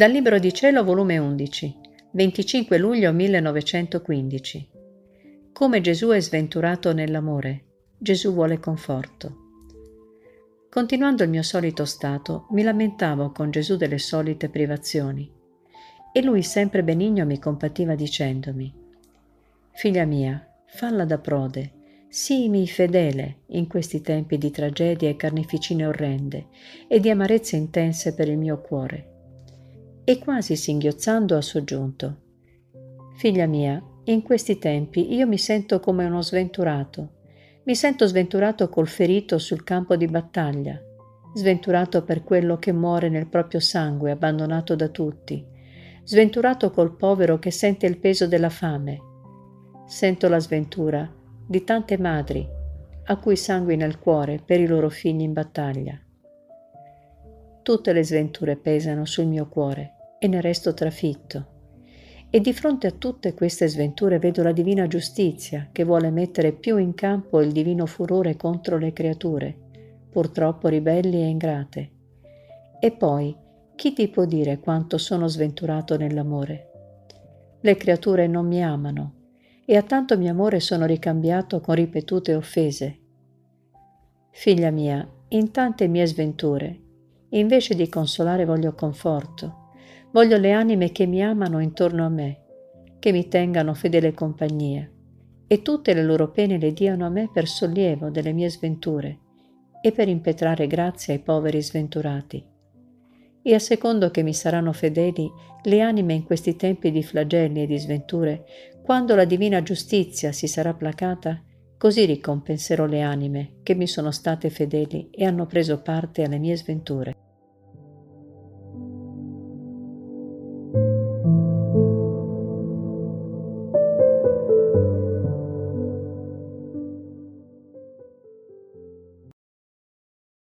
Dal Libro di Cielo, volume 11, 25 luglio 1915. Come Gesù è sventurato nell'amore. Gesù vuole conforto. Continuando il mio solito stato, mi lamentavo con Gesù delle solite privazioni. E lui, sempre benigno, mi compativa dicendomi: Figlia mia, falla da prode, Sii fedele in questi tempi di tragedie e carneficine orrende e di amarezze intense per il mio cuore. E quasi singhiozzando ha soggiunto: Figlia mia, in questi tempi io mi sento come uno sventurato. Mi sento sventurato col ferito sul campo di battaglia, sventurato per quello che muore nel proprio sangue, abbandonato da tutti, sventurato col povero che sente il peso della fame. Sento la sventura di tante madri a cui sanguina il cuore per i loro figli in battaglia. Tutte le sventure pesano sul mio cuore e ne resto trafitto. E di fronte a tutte queste sventure vedo la divina giustizia che vuole mettere più in campo il divino furore contro le creature, purtroppo ribelli e ingrate. E poi, chi ti può dire quanto sono sventurato nell'amore? Le creature non mi amano, e a tanto mio amore sono ricambiato con ripetute offese. Figlia mia, in tante mie sventure, invece di consolare voglio conforto, voglio le anime che mi amano intorno a me, che mi tengano fedele compagnia, e tutte le loro pene le diano a me per sollievo delle mie sventure e per impetrare grazia ai poveri sventurati. E a secondo che mi saranno fedeli le anime in questi tempi di flagelli e di sventure quando la divina giustizia si sarà placata, così ricompenserò le anime che mi sono state fedeli e hanno preso parte alle mie sventure.